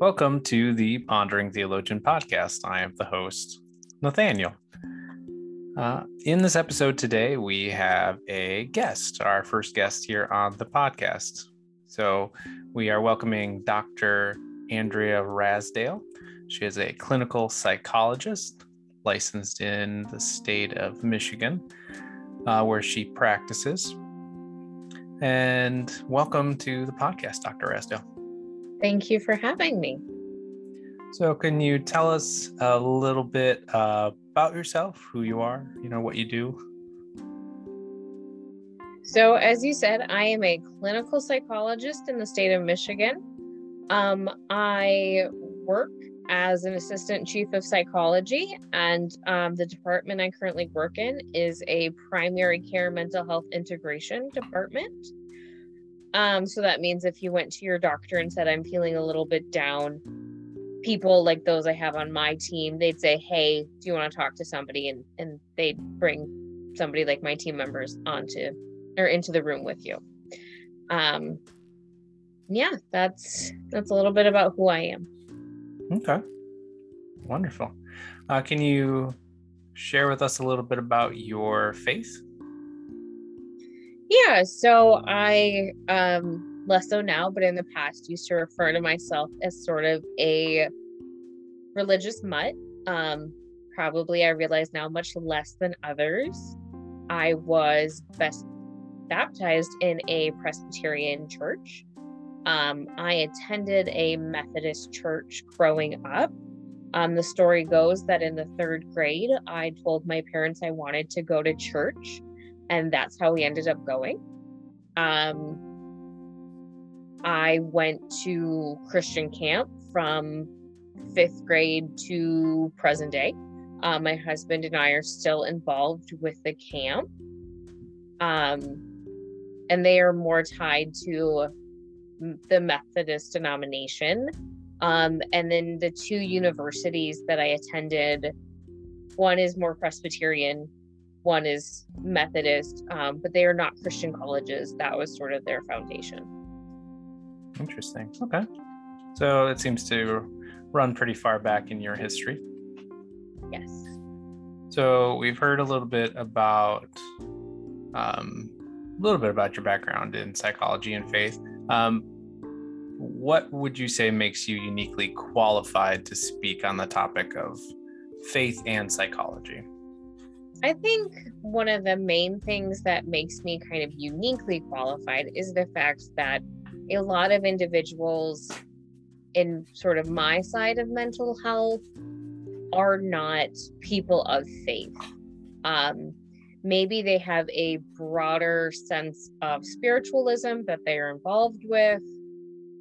Welcome to the Pondering Theologian podcast. I am the host, Nathaniel. Uh, in this episode today, we have a guest, our first guest here on the podcast. So we are welcoming Dr. Andrea Rasdale. She is a clinical psychologist licensed in the state of Michigan, uh, where she practices. And welcome to the podcast, Dr. Rasdale. Thank you for having me. So, can you tell us a little bit uh, about yourself, who you are, you know, what you do? So, as you said, I am a clinical psychologist in the state of Michigan. Um, I work as an assistant chief of psychology, and um, the department I currently work in is a primary care mental health integration department. Um, so that means if you went to your doctor and said, I'm feeling a little bit down, people like those I have on my team, they'd say, Hey, do you want to talk to somebody? And and they'd bring somebody like my team members onto or into the room with you. Um yeah, that's that's a little bit about who I am. Okay. Wonderful. Uh, can you share with us a little bit about your faith? Yeah, so I um less so now, but in the past used to refer to myself as sort of a religious mutt. Um probably I realize now much less than others. I was best baptized in a Presbyterian church. Um, I attended a Methodist church growing up. Um, the story goes that in the third grade, I told my parents I wanted to go to church and that's how we ended up going. Um, I went to Christian camp from fifth grade to present day. Uh, my husband and I are still involved with the camp. Um, and they are more tied to the Methodist denomination. Um, and then the two universities that I attended, one is more Presbyterian, one is Methodist, um, but they are not Christian colleges. That was sort of their foundation. Interesting. Okay. So it seems to run pretty far back in your history. Yes. So we've heard a little bit about um, a little bit about your background in psychology and faith. Um, what would you say makes you uniquely qualified to speak on the topic of faith and psychology? I think one of the main things that makes me kind of uniquely qualified is the fact that a lot of individuals in sort of my side of mental health are not people of faith. Um, maybe they have a broader sense of spiritualism that they are involved with,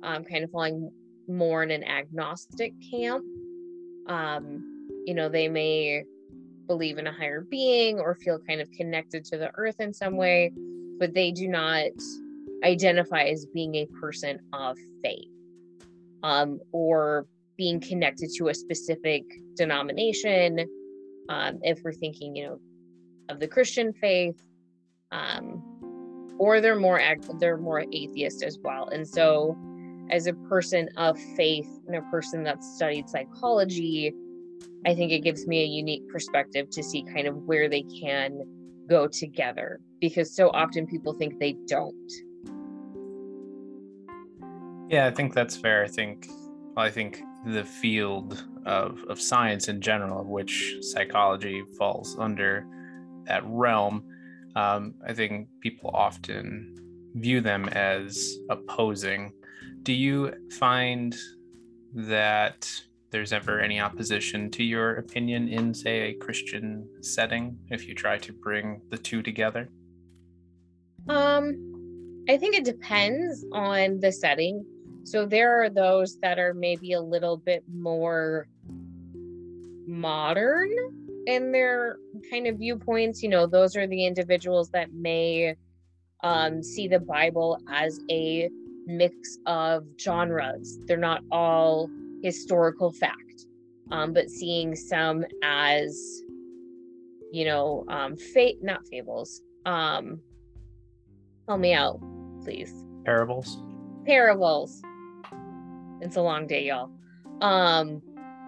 um, kind of falling more in an agnostic camp. Um, you know, they may believe in a higher being or feel kind of connected to the earth in some way, but they do not identify as being a person of faith um, or being connected to a specific denomination. Um, if we're thinking, you know, of the Christian faith, um, or they're more they're more atheist as well. And so, as a person of faith and a person that's studied psychology, I think it gives me a unique perspective to see kind of where they can go together because so often people think they don't. Yeah, I think that's fair. I think well, I think the field of, of science in general, of which psychology falls under that realm, um, I think people often view them as opposing. Do you find that there's ever any opposition to your opinion in, say, a Christian setting if you try to bring the two together? Um, I think it depends on the setting. So there are those that are maybe a little bit more modern in their kind of viewpoints. You know, those are the individuals that may um, see the Bible as a mix of genres. They're not all historical fact, um, but seeing some as, you know, um, fate, not fables. Um, help me out, please. Parables. Parables. It's a long day, y'all. um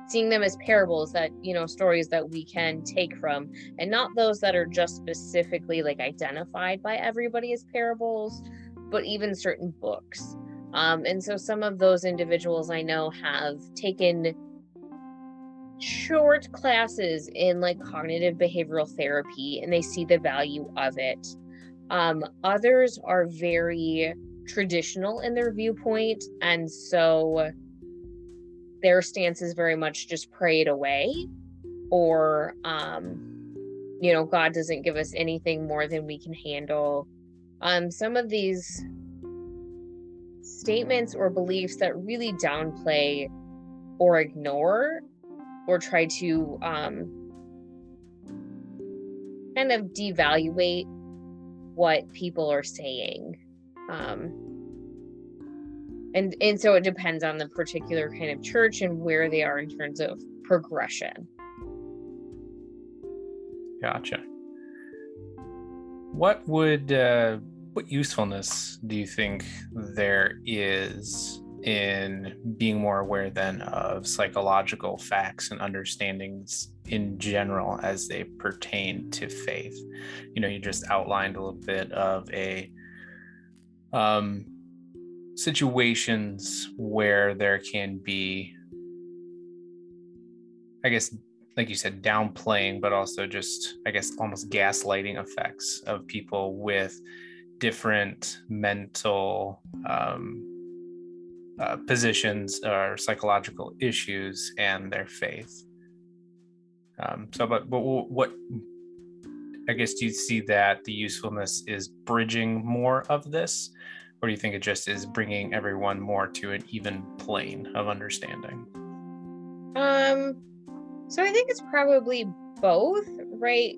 seeing them as parables that you know stories that we can take from and not those that are just specifically like identified by everybody as parables but even certain books um, and so some of those individuals i know have taken short classes in like cognitive behavioral therapy and they see the value of it. Um, others are very traditional in their viewpoint and so their stance is very much just pray it away or um you know god doesn't give us anything more than we can handle. Um some of these statements or beliefs that really downplay or ignore or try to um kind of devaluate what people are saying um and and so it depends on the particular kind of church and where they are in terms of progression. Gotcha. What would uh, what usefulness do you think there is in being more aware then of psychological facts and understandings in general as they pertain to faith? You know you just outlined a little bit of a um situations where there can be i guess like you said downplaying but also just i guess almost gaslighting effects of people with different mental um, uh, positions or psychological issues and their faith. Um, so but, but what i guess do you see that the usefulness is bridging more of this? Or do you think it just is bringing everyone more to an even plane of understanding? Um so i think it's probably both right?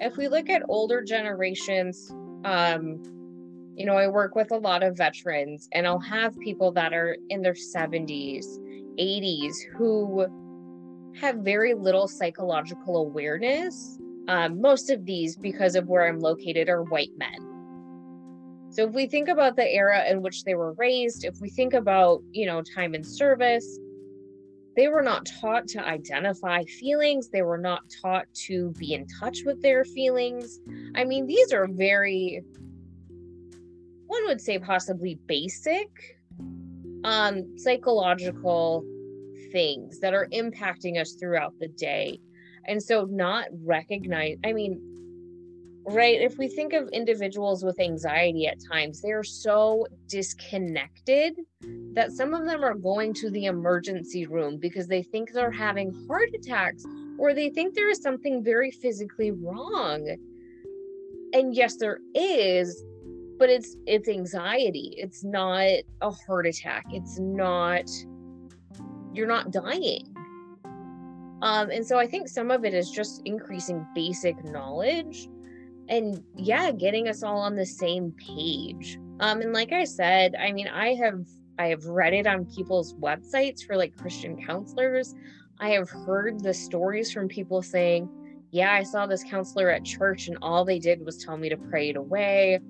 If we look at older generations um you know i work with a lot of veterans and i'll have people that are in their 70s 80s who have very little psychological awareness um, most of these because of where i'm located are white men so if we think about the era in which they were raised, if we think about, you know, time in service, they were not taught to identify feelings. They were not taught to be in touch with their feelings. I mean, these are very, one would say, possibly basic um, psychological things that are impacting us throughout the day. And so, not recognize, I mean, right? If we think of individuals with anxiety at times, they're so disconnected that some of them are going to the emergency room because they think they're having heart attacks or they think there is something very physically wrong. And yes, there is, but it's it's anxiety. It's not a heart attack. It's not you're not dying. Um, and so I think some of it is just increasing basic knowledge and yeah getting us all on the same page um and like i said i mean i have i have read it on people's websites for like christian counselors i have heard the stories from people saying yeah i saw this counselor at church and all they did was tell me to pray it away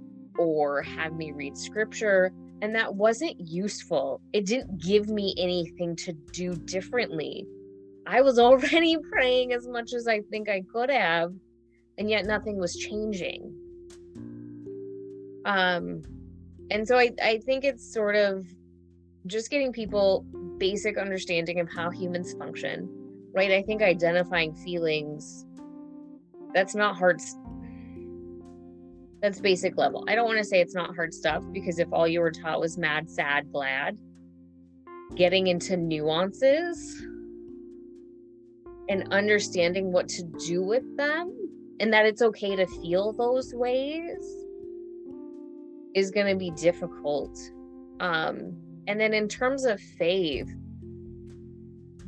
or have me read scripture and that wasn't useful. It didn't give me anything to do differently. I was already praying as much as i think i could have and yet nothing was changing. Um and so i i think it's sort of just getting people basic understanding of how humans function right? I think identifying feelings that's not hard that's basic level. I don't want to say it's not hard stuff because if all you were taught was mad sad glad getting into nuances and understanding what to do with them and that it's okay to feel those ways is going to be difficult. Um and then in terms of faith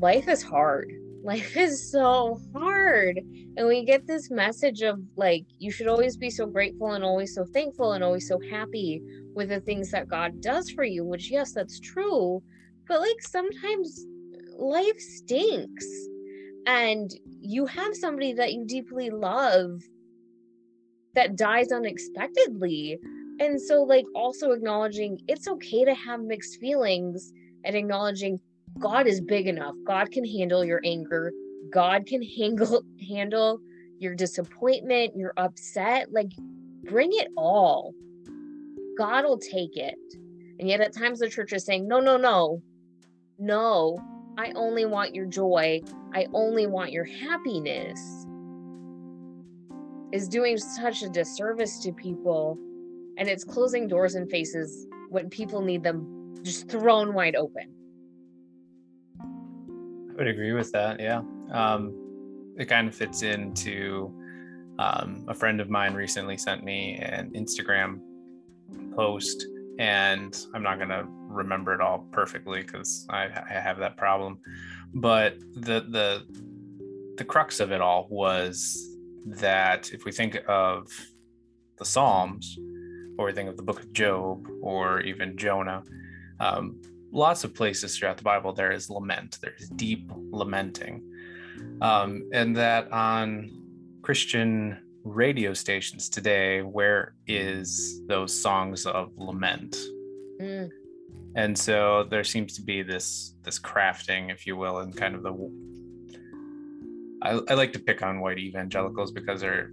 life is hard life is so hard. And we get this message of like you should always be so grateful and always so thankful and always so happy with the things that god does for you which yes that's true. But like sometimes life stinks and you have somebody that you deeply love that dies unexpectedly. And so like also acknowledging it's okay to have mixed feelings and acknowledging God is big enough. God can handle your anger. God can handle handle your disappointment, your upset. Like bring it all. God will take it. And yet at times the church is saying, no, no, no, no, I only want your joy. I only want your happiness. Is doing such a disservice to people. And it's closing doors and faces when people need them just thrown wide open. Would agree with that. Yeah. Um, it kind of fits into um, a friend of mine recently sent me an Instagram post, and I'm not going to remember it all perfectly because I, I have that problem. But the the the crux of it all was that if we think of the Psalms, or we think of the Book of Job, or even Jonah, um, lots of places throughout the Bible there is lament. There's deep lamenting, um, and that on Christian radio stations today, where is those songs of lament? Mm. And so there seems to be this this crafting, if you will, and kind of the. I, I like to pick on white evangelicals because there,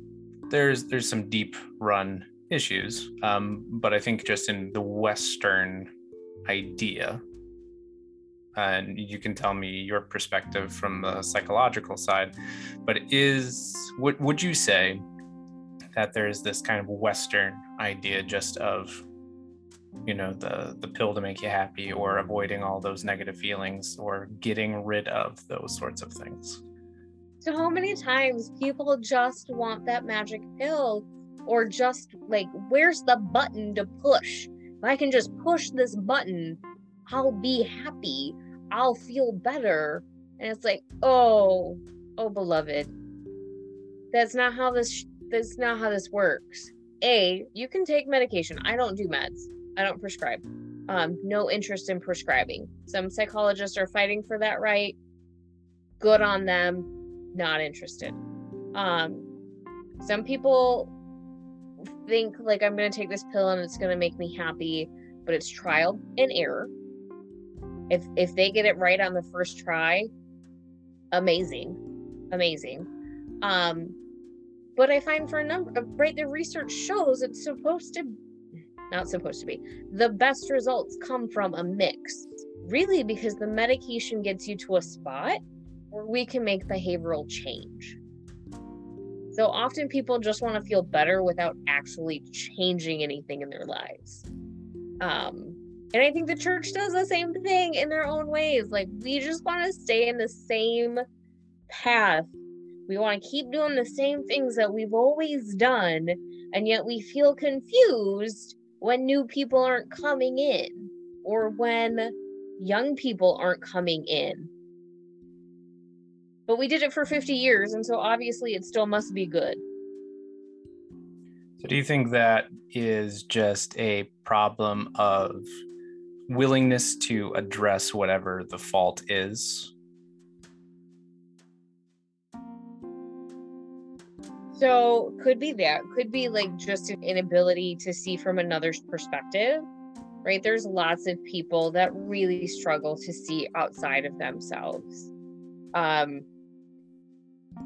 there's there's some deep run issues, um, but I think just in the Western idea, and you can tell me your perspective from the psychological side, but is would would you say that there's this kind of Western idea just of you know the the pill to make you happy or avoiding all those negative feelings or getting rid of those sorts of things? So how many times people just want that magic pill or just like where's the button to push? If i can just push this button i'll be happy i'll feel better and it's like oh oh beloved that's not how this that's not how this works a you can take medication i don't do meds I don't prescribe. Um, no interest in prescribing. Some psychologists are fighting for that right. Good on them. Not interested. Um, some people think like I'm going to take this pill and it's going to make me happy, but it's trial and error. If if they get it right on the first try, amazing, amazing. Um, but I find for a number right, the research shows it's supposed to not supposed to be. The best results come from a mix, really, because the medication gets you to a spot where we can make behavioral change. So often people just want to feel better without actually changing anything in their lives. Um, and I think the church does the same thing in their own ways. Like, we just want to stay in the same path. We want to keep doing the same things that we've always done. And yet we feel confused when new people aren't coming in or when young people aren't coming in. But we did it for 50 years, and so obviously it still must be good. So, do you think that is just a problem of willingness to address whatever the fault is? So could be that. Could be like just an inability to see from another's perspective. Right? There's lots of people that really struggle to see outside of themselves. Um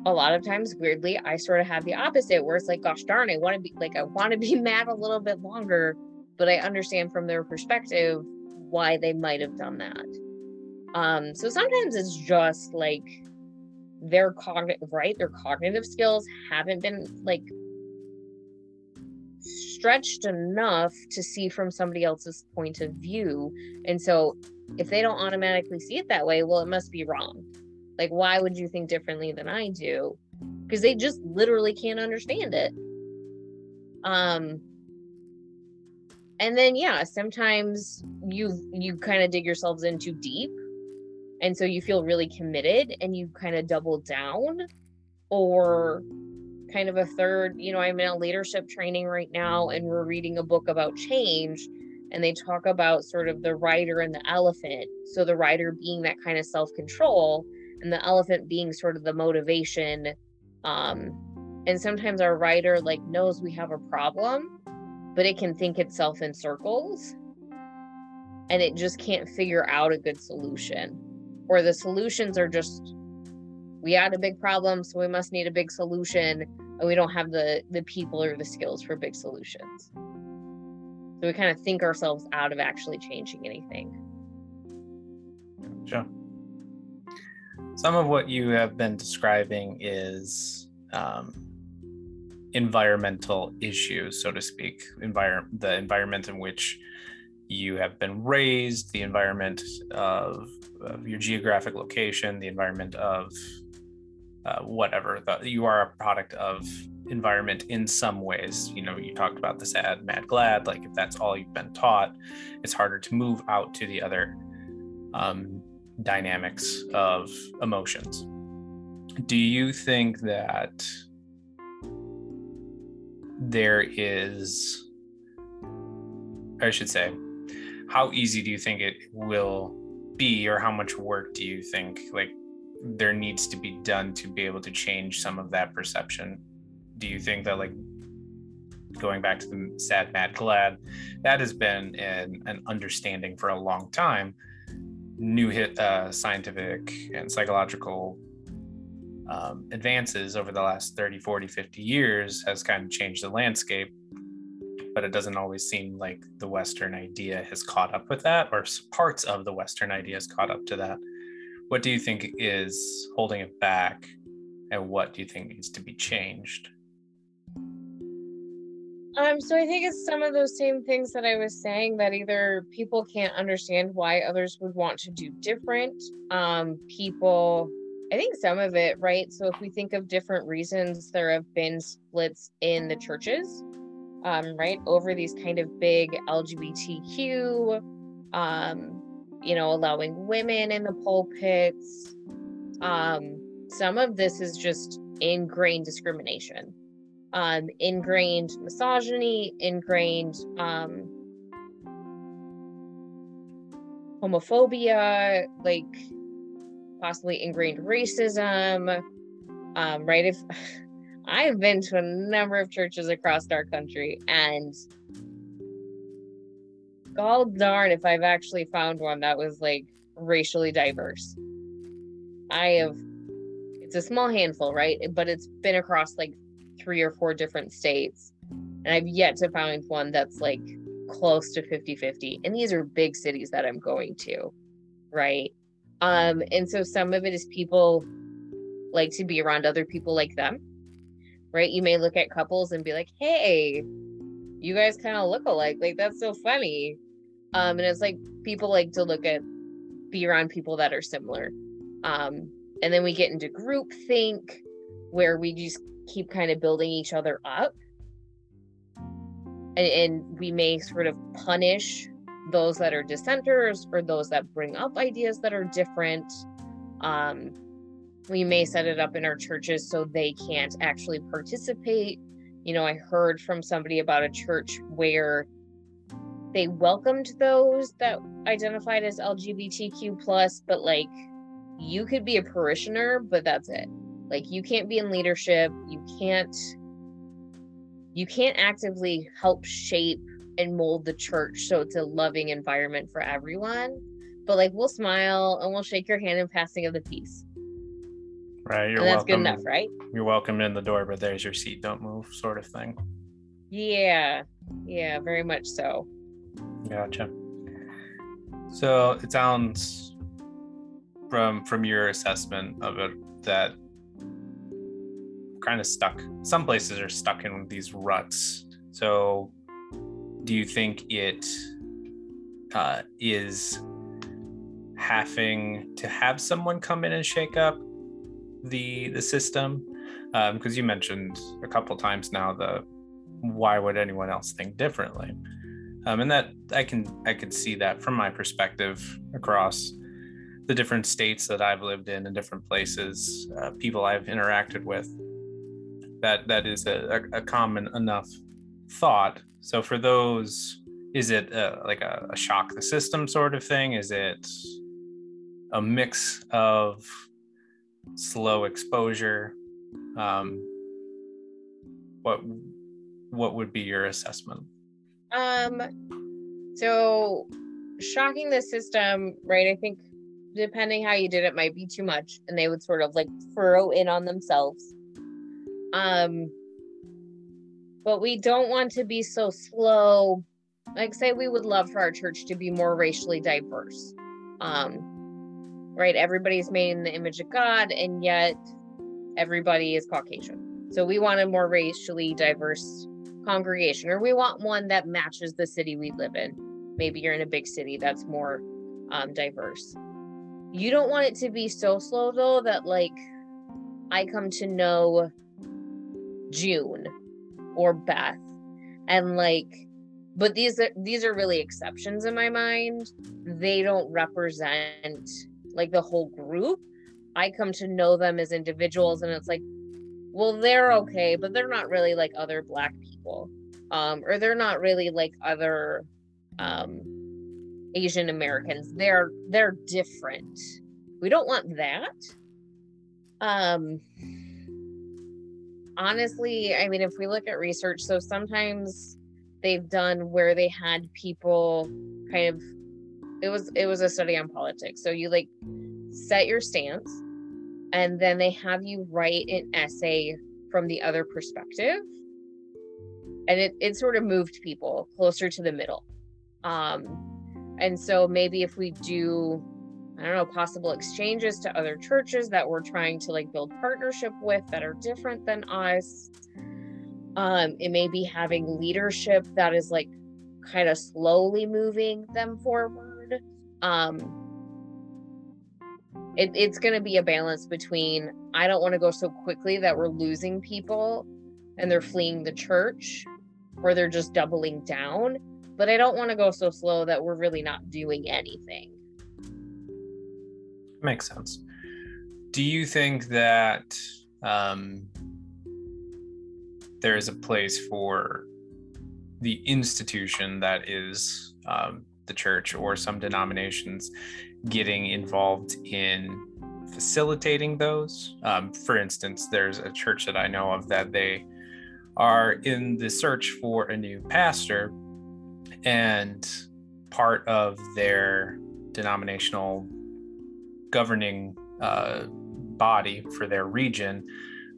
a lot of times weirdly I sort of have the opposite where it's like gosh darn I want to be like I want to be mad a little bit longer but I understand from their perspective why they might have done that. Um so sometimes it's just like their cognitive right their cognitive skills haven't been like stretched enough to see from somebody else's point of view. And so if they don't automatically see it that way well it must be wrong. Like why would you think differently than i do? Because they just literally can't understand it. Um and then yeah sometimes you you kind of dig yourselves in too deep. And so you feel really committed and you kind of double down. Or kind of a third you know i'm in a leadership training right now and we're reading a book about change. And they talk about sort of the rider and the elephant. So the rider being that kind of self-control and the elephant being sort of the motivation. Um and sometimes our rider like knows we have a problem but it can think itself in circles. And it just can't figure out a good solution. Or the solutions are just we had a big problem so we must need a big solution. And we don't have the the people or the skills for big solutions. So we kind of think ourselves out of actually changing anything. Sure. Some of what you have been describing is um, environmental issues so to speak environment the environment in which you have been raised, the environment of, of your geographic location, the environment of uh, whatever. The, you are a product of environment in some ways. You know, you talked about the sad, mad, glad. Like if that's all you've been taught, it's harder to move out to the other um, dynamics of emotions. Do you think that there is, I should say, how easy do you think it will be or how much work do you think like there needs to be done to be able to change some of that perception? Do you think that like going back to the sad mad glad that has been an, an understanding for a long time. New hit uh, scientific and psychological um, advances over the last 30 40 50 years has kind of changed the landscape but it doesn't always seem like the Western idea has caught up with that, or parts of the Western idea has caught up to that. What do you think is holding it back, and what do you think needs to be changed? Um, so I think it's some of those same things that I was saying that either people can't understand why others would want to do different. Um, people, I think some of it, right? So if we think of different reasons, there have been splits in the churches um, right, over these kind of big LGBTQ, um, you know, allowing women in the pulpits. Um, some of this is just ingrained discrimination, um, ingrained misogyny, ingrained um, homophobia, like possibly ingrained racism. Um, right? If I have been to a number of churches across our country, and god darn if I've actually found one that was like racially diverse. I have, it's a small handful, right? But it's been across like three or four different states. And I've yet to find one that's like close to 50 50. And these are big cities that I'm going to, right? Um, and so some of it is people like to be around other people like them right? You may look at couples and be like, hey, you guys kind of look alike. Like, that's so funny. Um, and it's like people like to look at, be around people that are similar. Um, and then we get into group think where we just keep kind of building each other up. And, and we may sort of punish those that are dissenters or those that bring up ideas that are different. Um, we may set it up in our churches so they can't actually participate. You know, I heard from somebody about a church where they welcomed those that identified as LGBTQ plus, but like you could be a parishioner, but that's it. Like you can't be in leadership, you can't you can't actively help shape and mold the church so it's a loving environment for everyone. But like we'll smile and we'll shake your hand in passing of the peace Right. You're and that's welcome. good enough, right? You're welcome in the door, but there's your seat. Don't move, sort of thing. Yeah. Yeah, very much so. Gotcha. So it sounds from from your assessment of it that kind of stuck. Some places are stuck in these ruts. So do you think it uh, is having to have someone come in and shake up the the system? Because um, you mentioned a couple times now the why would anyone else think differently? Um, and that i can i could see that from my perspective across the different states that i've lived in and different places uh, people i've interacted with. That that is a, a, common enough thought. So for those is it a, like a, a shock the system sort of thing? Is it a mix of slow exposure? Um, what what would be your assessment? Um so shocking the system right? I think depending how you did it might be too much and they would sort of like furrow in on themselves. Um but we don't want to be so slow. Like say we would love for our church to be more racially diverse. Um right? Everybody's made in the image of god and yet everybody is caucasian. So we want a more racially diverse congregation or we want one that matches the city we live in. Maybe you're in a big city that's more um, diverse. You don't want it to be so slow though that like i come to know june or beth. And like but these are these are really exceptions in my mind. They don't represent like the whole group. I come to know them as individuals and it's like well they're okay but they're not really like other black people. Um or they're not really like other um asian americans. They're they're different. We don't want that. Um honestly i mean if we look at research so sometimes they've done where they had people kind of it was it was a study on politics. So you like set your stance and then they have you write an essay from the other perspective. And it, it sort of moved people closer to the middle. Um and so maybe if we do i don't know possible exchanges to other churches that we're trying to like build partnership with that are different than us um, it may be having leadership that is like kind of slowly moving them forward. Um, it, it's going to be a balance between I don't want to go so quickly that we're losing people and they're fleeing the church or they're just doubling down, but I don't want to go so slow that we're really not doing anything. Makes sense. Do you think that um, there is a place for the institution that is um, the church or some denominations getting involved in facilitating those. Um, for instance, there's a church that I know of that they are in the search for a new pastor, and part of their denominational governing uh, body for their region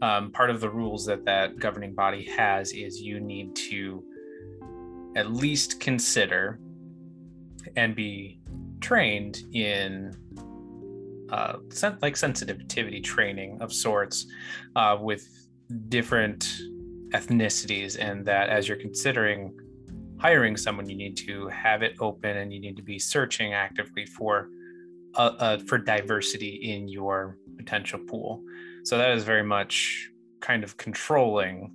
um, part of the rules that that governing body has is you need to at least consider and be trained in uh, like sensitivity training of sorts uh, with different ethnicities and that as you're considering hiring someone you need to have it open and you need to be searching actively for uh, uh for diversity in your potential pool so that is very much kind of controlling,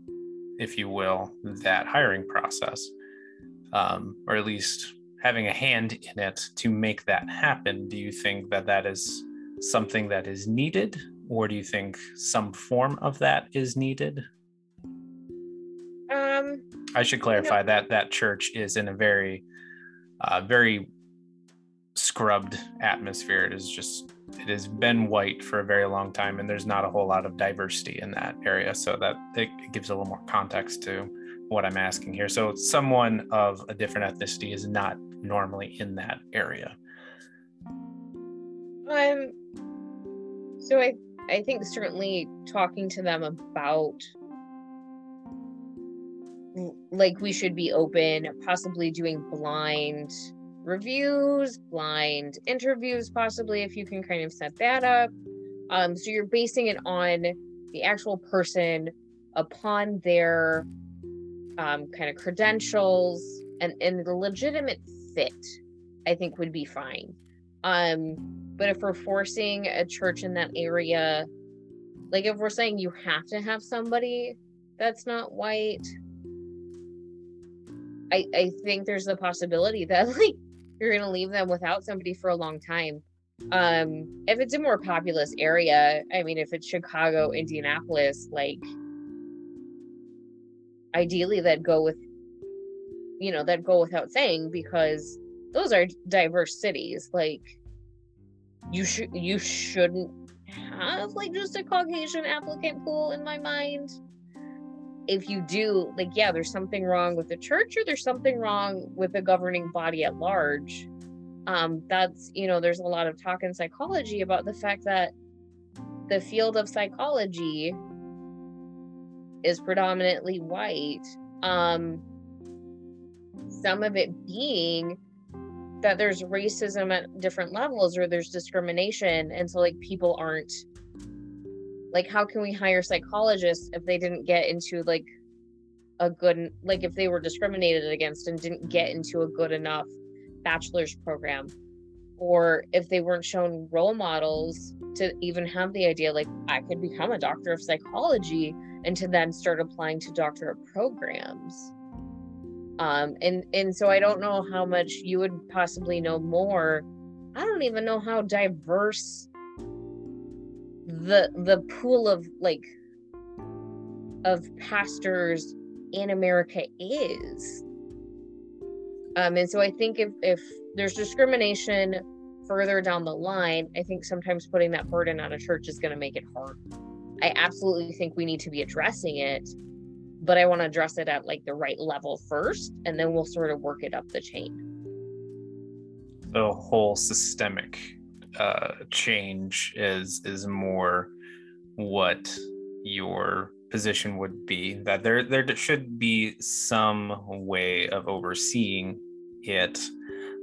if you will, that hiring process, um, or at least having a hand in it to make that happen. Do you think that that is something that is needed, or do you think some form of that is needed? Um, I should clarify you know, that that church is in a very, uh, very scrubbed atmosphere. It is just it has been white for a very long time and there's not a whole lot of diversity in that area. So that it gives a little more context to what i'm asking here. So someone of a different ethnicity is not normally in that area. Um so i i think certainly talking to them about like we should be open possibly doing blind reviews, blind interviews, possibly if you can kind of set that up. Um, so you're basing it on the actual person upon their um, kind of credentials and, and the legitimate fit, I think would be fine. Um, but if we're forcing a church in that area, like if we're saying you have to have somebody that's not white, I, I think there's a possibility that like you're going to leave them without somebody for a long time. Um, if it's a more populous area, I mean, if it's Chicago, Indianapolis, like ideally that go with, you know, that go without saying because those are diverse cities. Like you should, you shouldn't have like just a Caucasian applicant pool in my mind if you do like yeah there's something wrong with the church or there's something wrong with the governing body at large. Um, that's you know there's a lot of talk in psychology about the fact that the field of psychology is predominantly white um, some of it being that there's racism at different levels or there's discrimination and so like people aren't like how can we hire psychologists if they didn't get into like a good like if they were discriminated against and didn't get into a good enough bachelor's program? Or if they weren't shown role models to even have the idea like i could become a doctor of psychology and to then start applying to doctorate programs. Um and and so i don't know how much you would possibly know more. I don't even know how diverse the the pool of like of pastors in america is um and so i think if if there's discrimination further down the line i think sometimes putting that burden on a church is going to make it hard i absolutely think we need to be addressing it but I want to address it at like the right level first, and then we'll sort of work it up the chain. The whole systemic uh, change is is more what your position would be. That there there should be some way of overseeing it,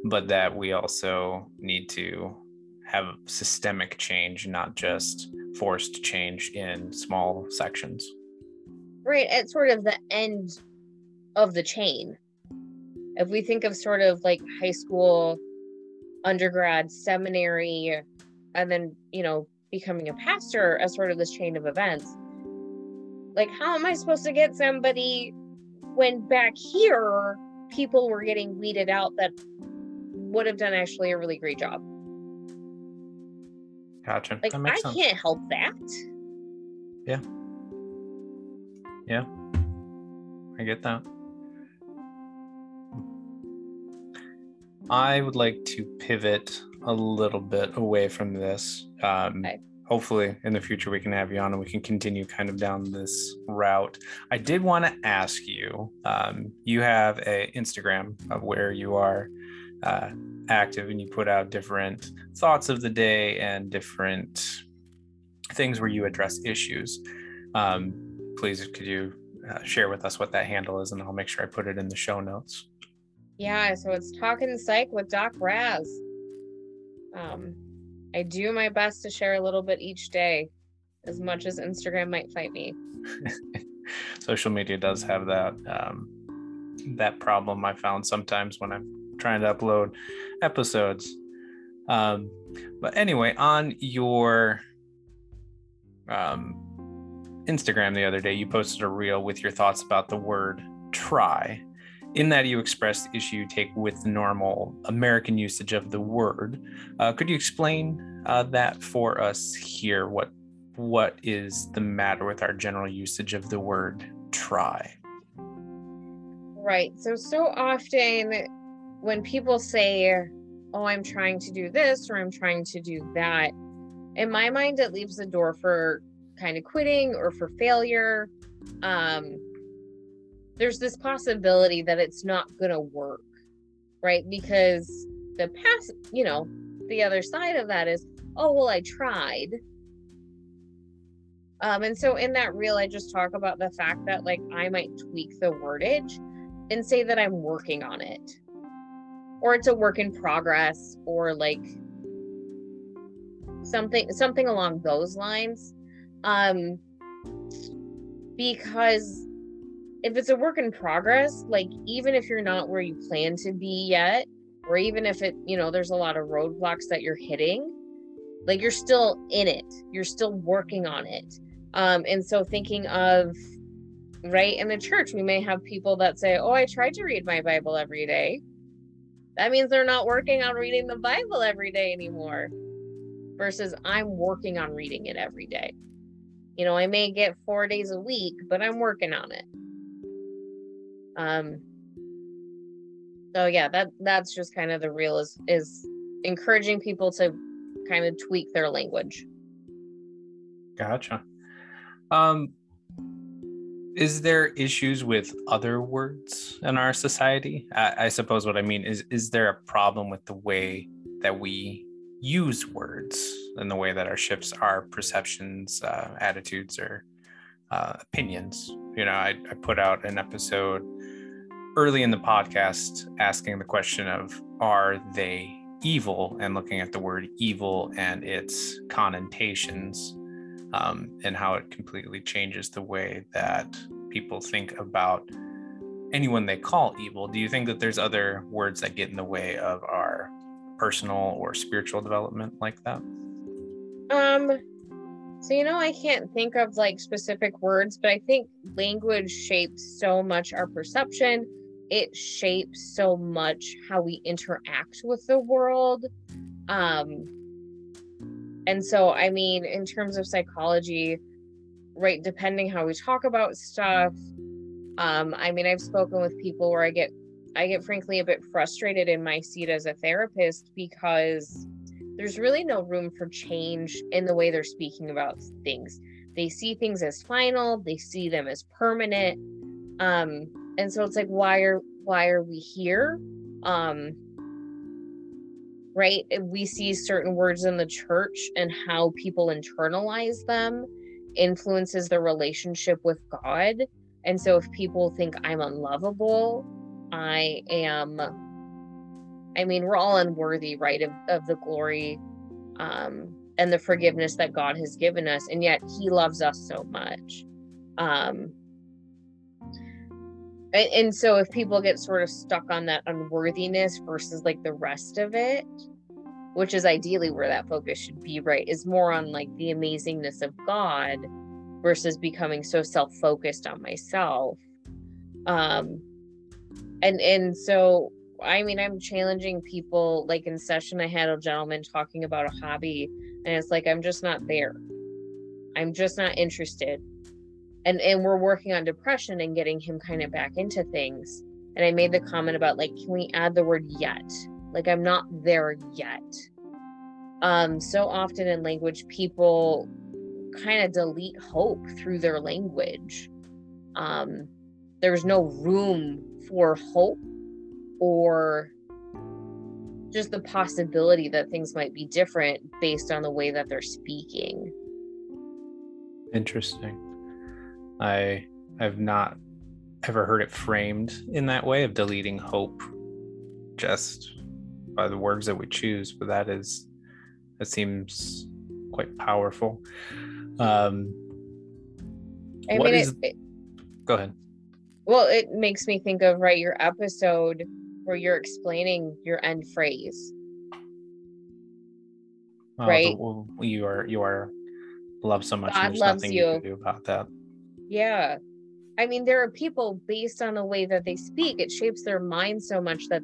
but that we also need to have systemic change, not just forced change in small sections right at sort of the end of the chain. If we think of sort of like high school, undergrad, seminary, and then, you know, becoming a pastor as sort of this chain of events, like, how am I supposed to get somebody when back here people were getting weeded out that would have done actually a really great job? Gotcha. Like, I sense. can't help that. Yeah. Yeah, I get that. I would like to pivot a little bit away from this. Um, okay. Hopefully, in the future, we can have you on and we can continue kind of down this route. I did want to ask you um, you have a Instagram of where you are uh, active and you put out different thoughts of the day and different things where you address issues. Um, please could you uh, share with us what that handle is and I'll make sure I put it in the show notes. Yeah, so it's Talking Psych with Doc Raz. Um, I do my best to share a little bit each day, as much as Instagram might fight me. Social media does have that um, that problem. I found sometimes when I'm trying to upload episodes. Um, but anyway, on your um, Instagram the other day, you posted a reel with your thoughts about the word try. In that, you expressed the issue you take with the normal American usage of the word. Uh, could you explain uh, that for us here? What what is the matter with our general usage of the word try? Right. So so often when people say, "Oh, I'm trying to do this" or "I'm trying to do that," in my mind, it leaves the door for kind of quitting or for failure um there's this possibility that it's not going to work right? Because the past you know the other side of that is oh well i tried. Um and so in that reel i just talk about the fact that like i might tweak the wordage and say that i'm working on it. Or it's a work in progress or like something something along those lines. Um because if it's a work in progress like even if you're not where you plan to be yet or even if it you know there's a lot of roadblocks that you're hitting like you're still in it. You're still working on it. Um and so thinking of right in the church we may have people that say oh i tried to read my bible every day. That means they're not working on reading the bible every day anymore versus i'm working on reading it every day. You know i may get four days a week but i'm working on it um so yeah that that's just kind of the real is is encouraging people to kind of tweak their language gotcha um is there issues with other words in our society? I, I suppose what I mean is is there a problem with the way that we use words and the way that our shifts our perceptions, uh, attitudes, or uh, opinions? You know, I, I put out an episode early in the podcast asking the question of are they evil and looking at the word evil and its connotations um, and how it completely changes the way that people think about anyone they call evil. Do you think that there's other words that get in the way of our personal or spiritual development like that? Um, so you know, I can't think of like specific words, but I think language shapes so much our perception. It shapes so much how we interact with the world. Um, and so, I mean, in terms of psychology, right, depending how we talk about stuff, um, I mean, I've spoken with people where I get, I get frankly a bit frustrated in my seat as a therapist because there's really no room for change in the way they're speaking about things. They see things as final, they see them as permanent. Um, and so it's like, why are why are we here? Um, right? We see certain words in the church and how people internalize them influences their relationship with God. And so if people think I'm unlovable, I am I mean, we're all unworthy, right, of, of the glory um and the forgiveness that God has given us, and yet he loves us so much. Um and, and so if people get sort of stuck on that unworthiness versus like the rest of it which is ideally where that focus should be right is more on like the amazingness of god versus becoming so self-focused on myself um and and so i mean i'm challenging people like in session i had a gentleman talking about a hobby and it's like i'm just not there. I'm just not interested. And and we're working on depression and getting him kind of back into things. And i made the comment about like can we add the word yet? Like i'm not there yet. Um so often in language people kind of delete hope through their language. Um there's no room for hope or just the possibility that things might be different based on the way that they're speaking interesting I have not ever heard it framed in that way of deleting hope just by the words that we choose, but that is that seems quite powerful. Um I mean, is, it, go ahead. Well, it makes me think of right your episode where you're explaining your end phrase. Oh, right. The, you are you are loved so much. God loves you. you can do about that. Yeah. I mean, there are people based on the way that they speak, it shapes their mind so much that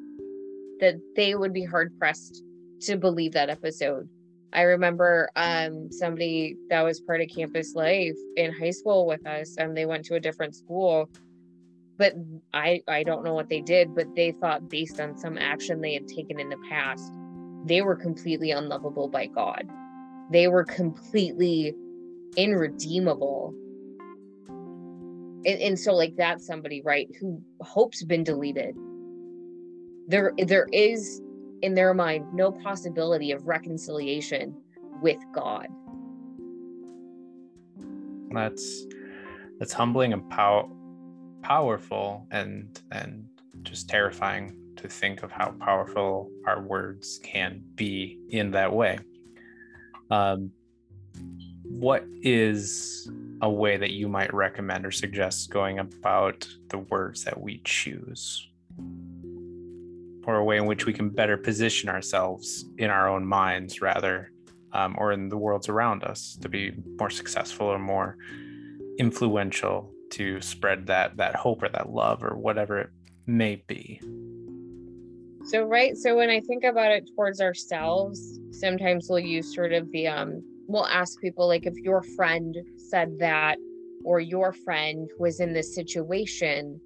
that they would be hard pressed to believe that episode. I remember um, somebody that was part of campus life in high school with us, and they went to a different school. But I I don't know what they did, but they thought based on some action they had taken in the past, they were completely unlovable by God. They were completely irredeemable. And, and so like that's somebody right who hope's been deleted. There there is in their mind no possibility of reconciliation with god. That's that's humbling and pow- powerful and and just terrifying to think of how powerful our words can be in that way um, what is a way that you might recommend or suggest going about the words that we choose? Or a way in which we can better position ourselves in our own minds rather, um, or in the worlds around us to be more successful or more influential to spread that that hope or that love or whatever it may be. So right, so when I think about it towards ourselves, sometimes we'll use sort of the um we'll ask people like if your friend said that or your friend was in this situation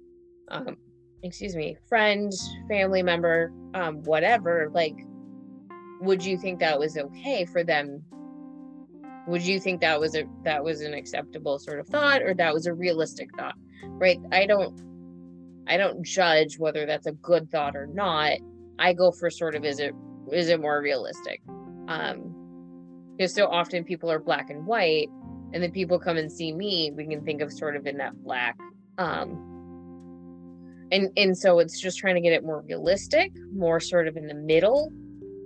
um excuse me friend family member um whatever like would you think that was okay for them would you think that was a that was an acceptable sort of thought or that was a realistic thought right? I don't I don't judge whether that's a good thought or not. I go for sort of is it is it more realistic? Um because so often people are black and white and then people come and see me, we can think of sort of in that black um and and so it's just trying to get it more realistic, more sort of in the middle.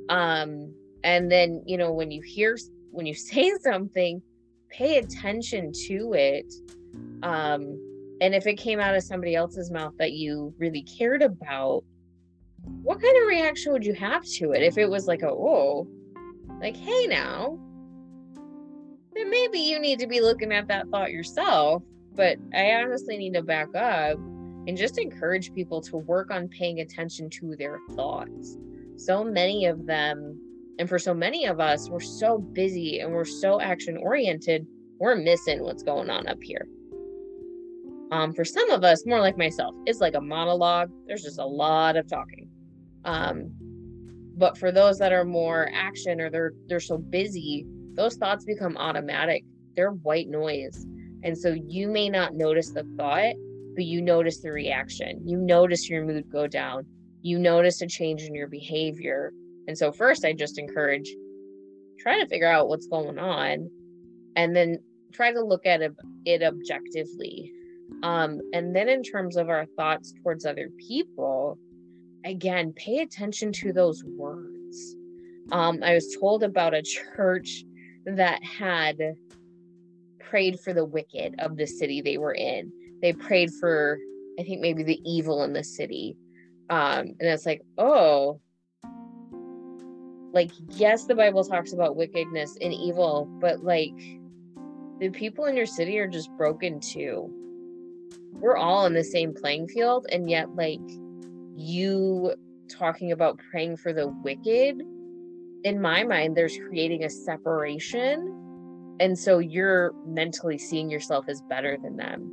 Um and then, you know, when you hear when you say something, pay attention to it. Um and if it came out of somebody else's mouth that you really cared about, what kind of reaction would you have to it? If it was like a, oh, like, hey now, then maybe you need to be looking at that thought yourself. But I honestly need to back up and just encourage people to work on paying attention to their thoughts. So many of them, and for so many of us, we're so busy and we're so action oriented, we're missing what's going on up here. Um, for some of us, more like myself, it's like a monologue. There's just a lot of talking. Um, but for those that are more action or they're they're so busy, those thoughts become automatic. They're white noise. And so you may not notice the thought, but you notice the reaction. You notice your mood go down. You notice a change in your behavior. And so first I just encourage try to figure out what's going on and then try to look at it objectively um, and then in terms of our thoughts towards other people, again, pay attention to those words. Um, I was told about a church that had prayed for the wicked of the city they were in. They prayed for, I think, maybe the evil in the city. Um, and it's like, oh, like, yes, the Bible talks about wickedness and evil, but like, the people in your city are just broken too. We're all in the same playing field and yet like you talking about praying for the wicked in my mind there's creating a separation and so you're mentally seeing yourself as better than them.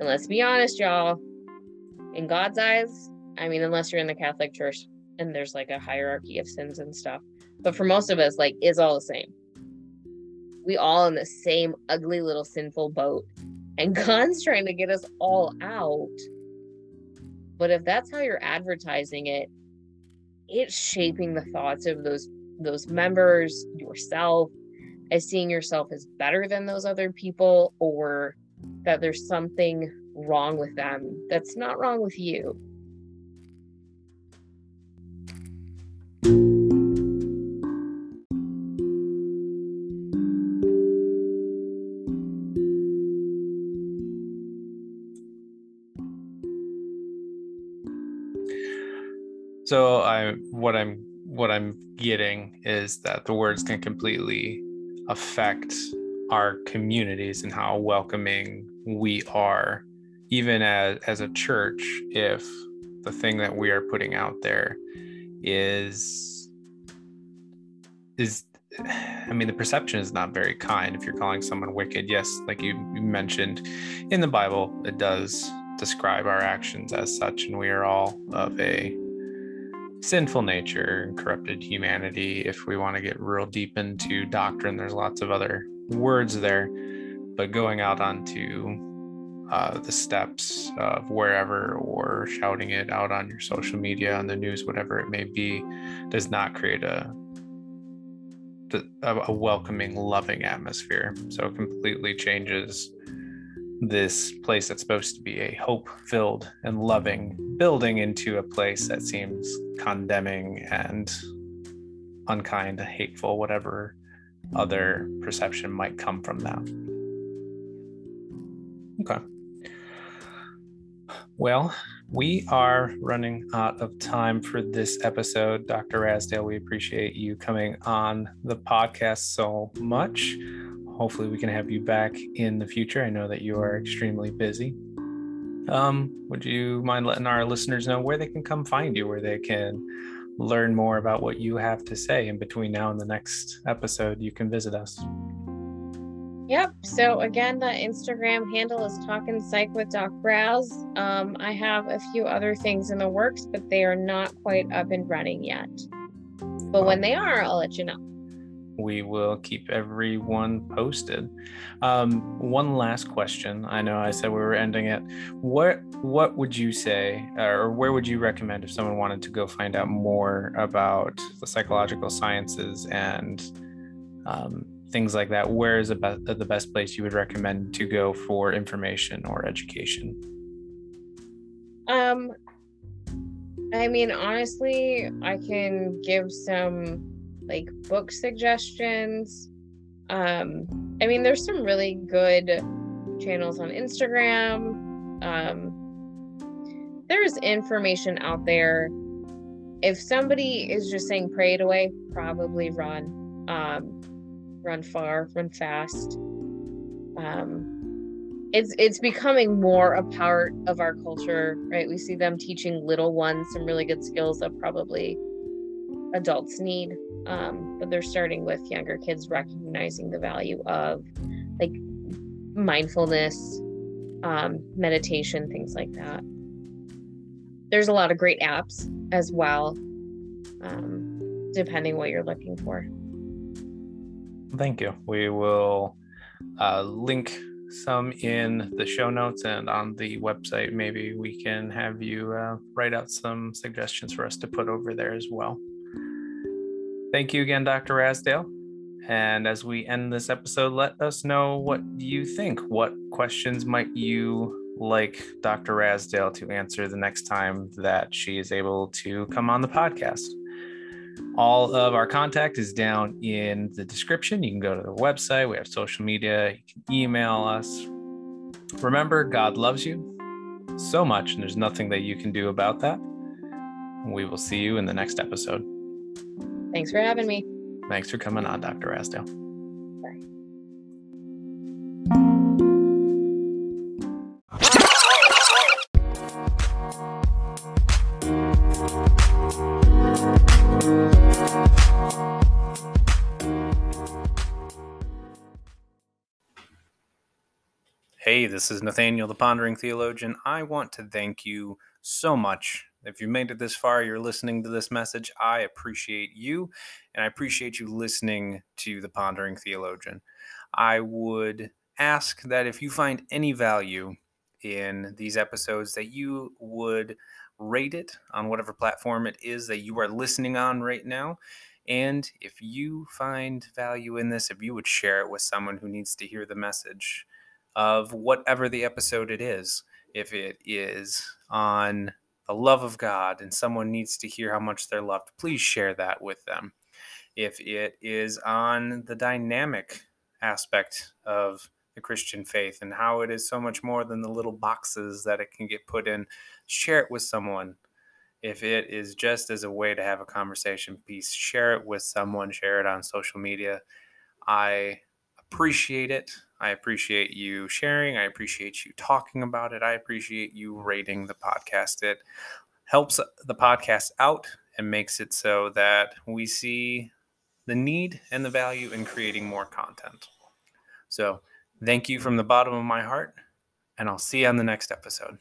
And let's be honest y'all. In god's eyes i mean unless you're in the catholic church and there's like a hierarchy of sins and stuff but for most of us like it's all the same we all in the same ugly little sinful boat and God's trying to get us all out. But if that's how you're advertising it, it's shaping the thoughts of those those members, yourself, as seeing yourself as better than those other people or that there's something wrong with them that's not wrong with you. So I what I'm what I'm getting is that the words can completely affect our communities and how welcoming we are even as as a church if the thing that we are putting out there is is I mean, the perception is not very kind if you're calling someone wicked. Yes, like you, mentioned in the Bible, it does describe our actions as such, and we are all of a sinful nature and corrupted humanity. If we want to get real deep into doctrine, there's lots of other words there. But going out onto uh, the steps of wherever or shouting it out on your social media, on the news, whatever it may be, does not create a a welcoming, loving atmosphere. So it completely changes this place that's supposed to be a hope filled and loving building into a place that seems condemning and unkind, hateful, whatever other perception might come from that. Okay. Well, we are running out of time for this episode. Dr. Rasdale, we appreciate you coming on the podcast so much hopefully we can have you back in the future. I know that you are extremely busy. Um, would you mind letting our listeners know where they can come find you, where they can learn more about what you have to say in between now and the next episode you can visit us? Yep. So again, the Instagram handle is Talking Psych with Doc Raz. Um, I have a few other things in the works, but they are not quite up and running yet. But when they are, I'll let you know. We will keep everyone posted. Um, one last question. I know I said we were ending it. What what would you say, or where would you recommend if someone wanted to go find out more about the psychological sciences and um, things like that? Where is the best, the best place you would recommend to go for information or education? Um, I mean, honestly, I can give some like book suggestions. Um, I mean, there's some really good channels on Instagram. Um, there's information out there. If somebody is just saying pray it away, probably run. Um, run far, run fast. Um, it's it's becoming more a part of our culture, right? We see them teaching little ones some really good skills that probably adults need um, but they're starting with younger kids recognizing the value of like mindfulness um, meditation things like that. There's a lot of great apps as well um, depending what you're looking for. Thank you. We will uh, link some in the show notes and on the website. Maybe we can have you uh, write out some suggestions for us to put over there as well Thank you again, Dr. Rasdale. And as we end this episode, let us know what you think. What questions might you like Dr. Rasdale to answer the next time that she is able to come on the podcast? All of our contact is down in the description. You can go to the website, we have social media, you can email us. Remember, God loves you so much, and there's nothing that you can do about that. We will see you in the next episode. Thanks for having me. Thanks for coming on, Dr. Rasdale. Bye. Hey, this is Nathaniel, the Pondering Theologian. I want to thank you so much if you made it this far, you're listening to this message, I appreciate you and I appreciate you listening to the Pondering Theologian. I would ask that if you find any value in these episodes, that you would rate it on whatever platform it is that you are listening on right now. And if you find value in this, if you would share it with someone who needs to hear the message of whatever the episode it is, if it is on the love of God and someone needs to hear how much they're loved, please share that with them. If it is on the dynamic aspect of the Christian faith and how it is so much more than the little boxes that it can get put in, share it with someone. If it is just as a way to have a conversation piece, share it with someone, share it on social media. I appreciate it. I appreciate you sharing. I appreciate you talking about it. I appreciate you rating the podcast. It helps the podcast out and makes it so that we see the need and the value in creating more content. So, thank you from the bottom of my heart, and I'll see you on the next episode.